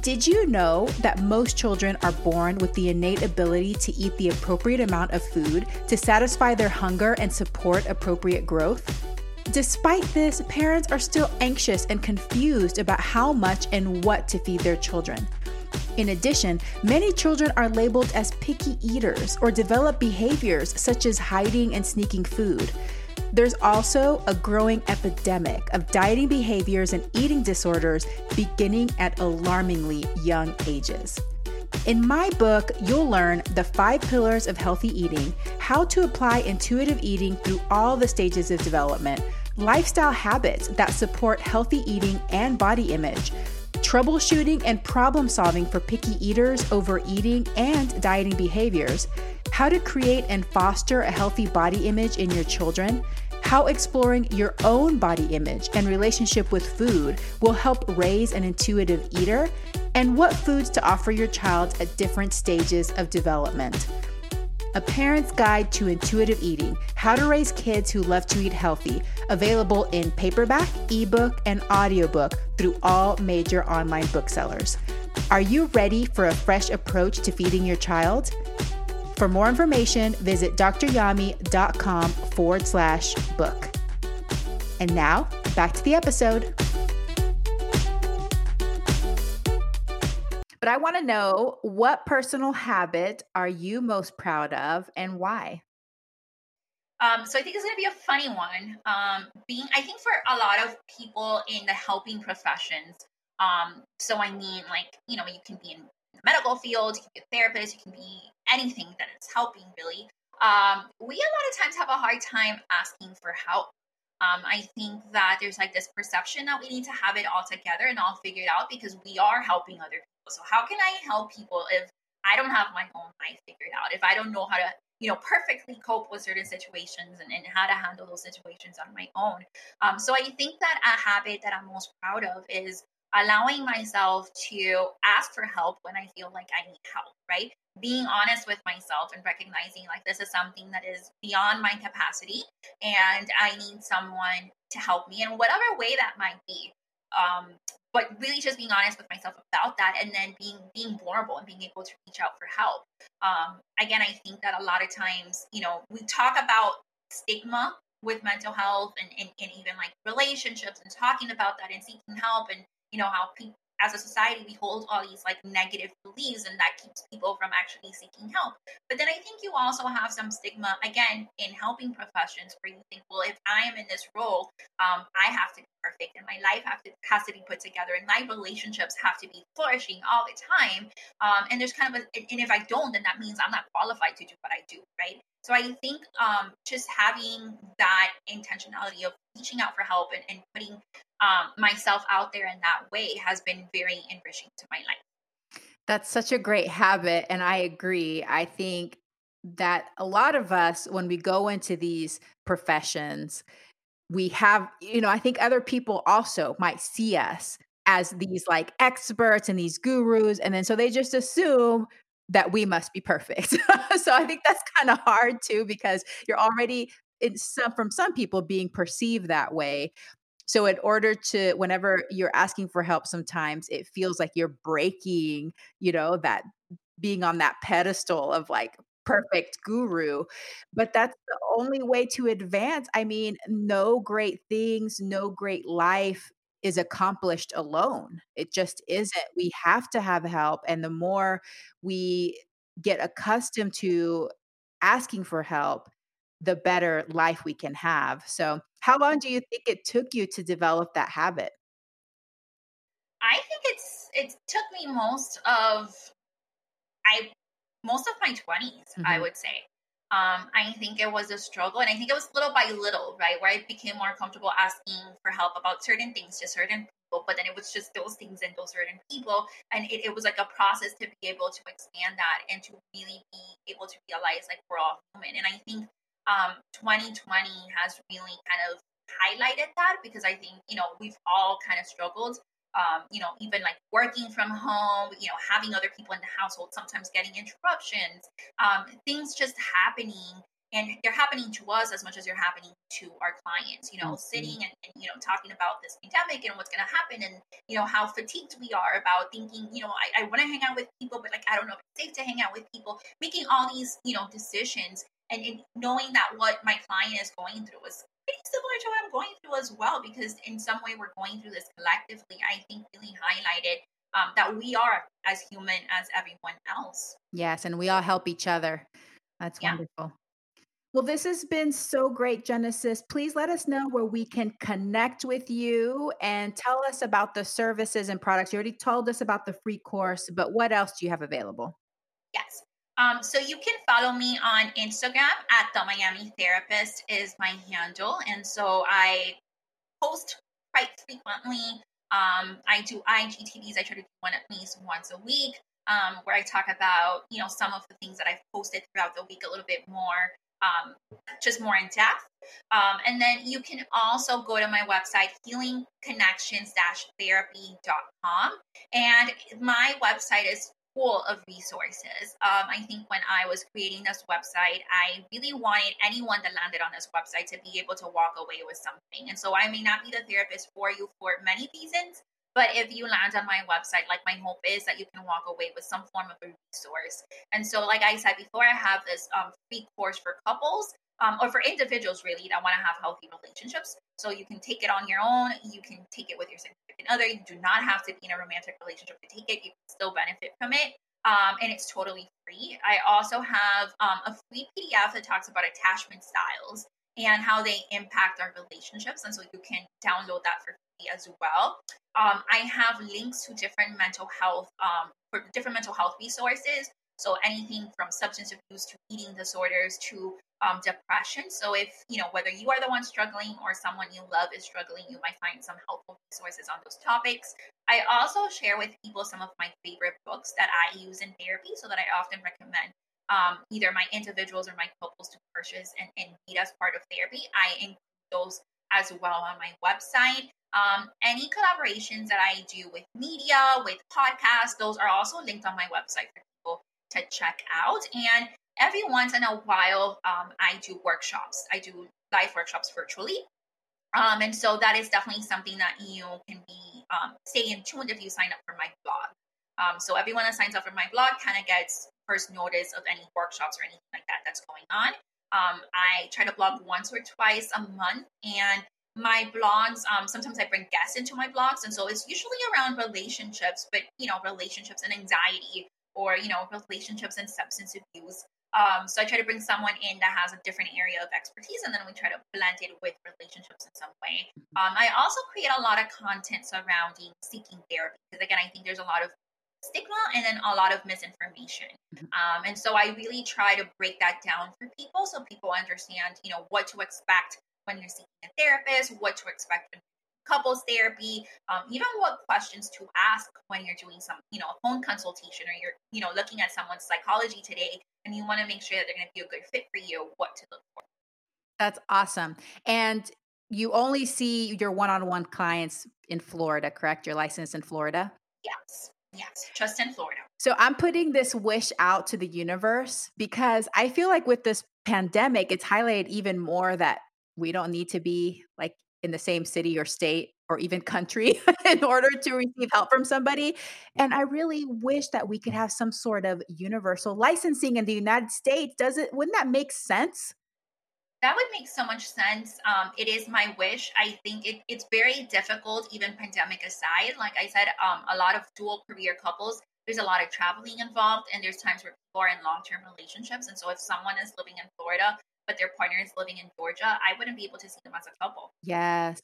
Did you know that most children are born with the innate ability to eat the appropriate amount of food to satisfy their hunger and support appropriate growth? Despite this, parents are still anxious and confused about how much and what to feed their children. In addition, many children are labeled as picky eaters or develop behaviors such as hiding and sneaking food. There's also a growing epidemic of dieting behaviors and eating disorders beginning at alarmingly young ages. In my book, you'll learn the five pillars of healthy eating, how to apply intuitive eating through all the stages of development, lifestyle habits that support healthy eating and body image, troubleshooting and problem solving for picky eaters, overeating, and dieting behaviors, how to create and foster a healthy body image in your children, how exploring your own body image and relationship with food will help raise an intuitive eater, and what foods to offer your child at different stages of development. A Parent's Guide to Intuitive Eating How to Raise Kids Who Love to Eat Healthy, available in paperback, ebook, and audiobook through all major online booksellers. Are you ready for a fresh approach to feeding your child? For more information, visit dryami.com forward slash book. And now, back to the episode. But I want to know what personal habit are you most proud of and why? Um, so I think it's going to be a funny one. Um, being, I think for a lot of people in the helping professions, um, so I mean, like you know, you can be in the medical field, you can be a therapist, you can be anything that is helping really. Um, we a lot of times have a hard time asking for help. Um, I think that there's like this perception that we need to have it all together and all figured out because we are helping other people. So how can I help people if I don't have my own life figured out? If I don't know how to, you know, perfectly cope with certain situations and, and how to handle those situations on my own. Um, so I think that a habit that I'm most proud of is allowing myself to ask for help when I feel like I need help, right? Being honest with myself and recognizing like this is something that is beyond my capacity and I need someone to help me in whatever way that might be. Um, but really just being honest with myself about that and then being being vulnerable and being able to reach out for help. Um, again, I think that a lot of times, you know, we talk about stigma with mental health and, and, and even like relationships and talking about that and seeking help and you know how people as a society we hold all these like negative beliefs and that keeps people from actually seeking help. But then i think you also have some stigma again in helping professions where you think well if i am in this role um, i have to be perfect and my life have to, has to be put together and my relationships have to be flourishing all the time um, and there's kind of a and if i don't then that means i'm not qualified to do what i do right? So I think um, just having that intentionality of reaching out for help and, and putting um, myself out there in that way has been very enriching to my life. That's such a great habit. And I agree. I think that a lot of us, when we go into these professions, we have, you know, I think other people also might see us as these like experts and these gurus. And then so they just assume that we must be perfect. so I think that's kind of hard too because you're already some from some people being perceived that way. So in order to whenever you're asking for help sometimes it feels like you're breaking, you know, that being on that pedestal of like perfect guru. But that's the only way to advance. I mean no great things no great life is accomplished alone. It just isn't. We have to have help and the more we get accustomed to asking for help the better life we can have so how long do you think it took you to develop that habit i think it's it took me most of i most of my 20s, mm-hmm. I would say. Um, I think it was a struggle, and I think it was little by little, right, where I became more comfortable asking for help about certain things to certain people, but then it was just those things and those certain people, and it, it was like a process to be able to expand that and to really be able to realize like we're all human. And I think um, 2020 has really kind of highlighted that because I think you know we've all kind of struggled um, you know, even like working from home, you know, having other people in the household, sometimes getting interruptions, um, things just happening. And they're happening to us as much as they're happening to our clients, you know, mm-hmm. sitting and, and, you know, talking about this pandemic and what's going to happen and, you know, how fatigued we are about thinking, you know, I, I want to hang out with people, but like, I don't know if it's safe to hang out with people, making all these, you know, decisions and, knowing that what my client is going through is pretty similar to what I'm going through as well, because in some way we're going through this collectively. I think really highlighted um, that we are as human as everyone else. Yes, and we all help each other. That's yeah. wonderful. Well, this has been so great, Genesis. Please let us know where we can connect with you and tell us about the services and products. You already told us about the free course, but what else do you have available? Um, so you can follow me on Instagram at the Miami Therapist is my handle, and so I post quite frequently. Um, I do IGTVs. I try to do one at least once a week, um, where I talk about you know some of the things that I've posted throughout the week a little bit more, um, just more in depth. Um, and then you can also go to my website, healingconnections-therapy.com, and my website is full of resources. Um, I think when I was creating this website, I really wanted anyone that landed on this website to be able to walk away with something. And so I may not be the therapist for you for many reasons, but if you land on my website, like my hope is that you can walk away with some form of a resource. And so, like I said before, I have this um, free course for couples um, or for individuals really that want to have healthy relationships. So you can take it on your own. You can take it with your significant other. You do not have to be in a romantic relationship to take it. You can still benefit from it. Um, and it's totally free. I also have um, a free PDF that talks about attachment styles and how they impact our relationships. And so you can download that for free as well. Um, I have links to different mental health, um, for different mental health resources. So anything from substance abuse to eating disorders to um, depression. So if you know whether you are the one struggling or someone you love is struggling, you might find some helpful resources on those topics. I also share with people some of my favorite books that I use in therapy, so that I often recommend um, either my individuals or my couples to purchase and, and read as part of therapy. I include those as well on my website. Um, any collaborations that I do with media, with podcasts, those are also linked on my website for people to check out. And every once in a while, um, I do workshops. I do live workshops virtually. Um, and so that is definitely something that you can be um, stay in tune if you sign up for my blog. Um, so everyone that signs up for my blog kind of gets first notice of any workshops or anything like that that's going on. Um, I try to blog once or twice a month, and my blogs um, sometimes i bring guests into my blogs and so it's usually around relationships but you know relationships and anxiety or you know relationships and substance abuse um, so I try to bring someone in that has a different area of expertise, and then we try to blend it with relationships in some way. Um, I also create a lot of content surrounding seeking therapy because, again, I think there's a lot of stigma and then a lot of misinformation. Mm-hmm. Um, and so I really try to break that down for people so people understand, you know, what to expect when you're seeking a therapist, what to expect in couples therapy, um, even what questions to ask when you're doing some, you know, a phone consultation or you're, you know, looking at someone's psychology today and you want to make sure that they're going to be a good fit for you, what to look for. That's awesome. And you only see your one on one clients in Florida, correct? Your license in Florida? Yes. Yes, just in Florida. So I'm putting this wish out to the universe because I feel like with this pandemic, it's highlighted even more that we don't need to be like in the same city or state or even country in order to receive help from somebody. And I really wish that we could have some sort of universal licensing in the United States. Does it wouldn't that make sense? That would make so much sense. Um, it is my wish. I think it, it's very difficult, even pandemic aside. Like I said, um, a lot of dual career couples, there's a lot of traveling involved, and there's times where people are in long term relationships. And so if someone is living in Florida, but their partner is living in Georgia, I wouldn't be able to see them as a couple. Yes.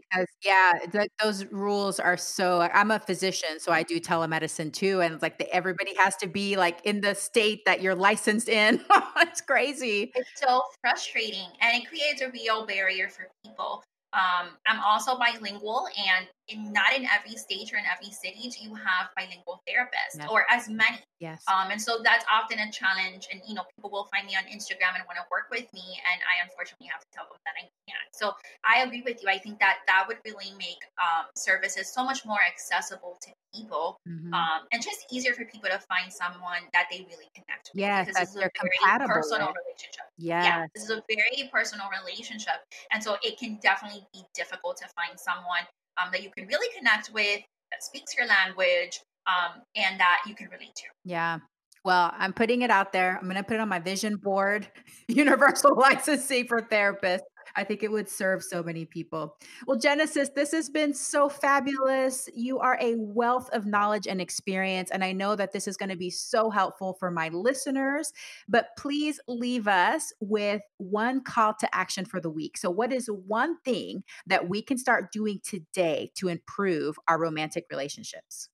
Because yeah, th- those rules are so. I'm a physician, so I do telemedicine too, and like the, everybody has to be like in the state that you're licensed in. it's crazy. It's so frustrating, and it creates a real barrier for people. Um, I'm also bilingual, and in, not in every state or in every city do you have bilingual therapists or as many. Yes. Um, and so that's often a challenge. And you know, people will find me on Instagram and want to work with me, and I unfortunately have to tell them that I can't. So I agree with you. I think that that would really make um, services so much more accessible to people, mm-hmm. um, and just easier for people to find someone that they really connect with. Yes, because this is a very personal right? relationship. Yes. Yeah, this is a very personal relationship, and so it can definitely be difficult to find someone um, that you can really connect with, that speaks your language, um, and that you can relate to. Yeah. Well, I'm putting it out there. I'm going to put it on my vision board, universal licensing for therapists. I think it would serve so many people. Well, Genesis, this has been so fabulous. You are a wealth of knowledge and experience. And I know that this is going to be so helpful for my listeners. But please leave us with one call to action for the week. So, what is one thing that we can start doing today to improve our romantic relationships?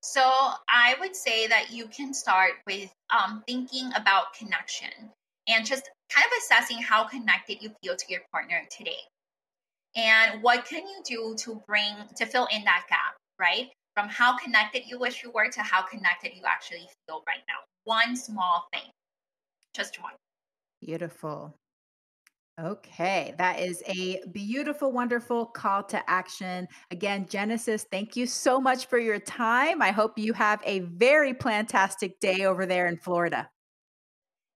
So, I would say that you can start with um, thinking about connection and just kind of assessing how connected you feel to your partner today. And what can you do to bring, to fill in that gap, right? From how connected you wish you were to how connected you actually feel right now. One small thing, just one. Beautiful. Okay, that is a beautiful, wonderful call to action. Again, Genesis, thank you so much for your time. I hope you have a very plantastic day over there in Florida.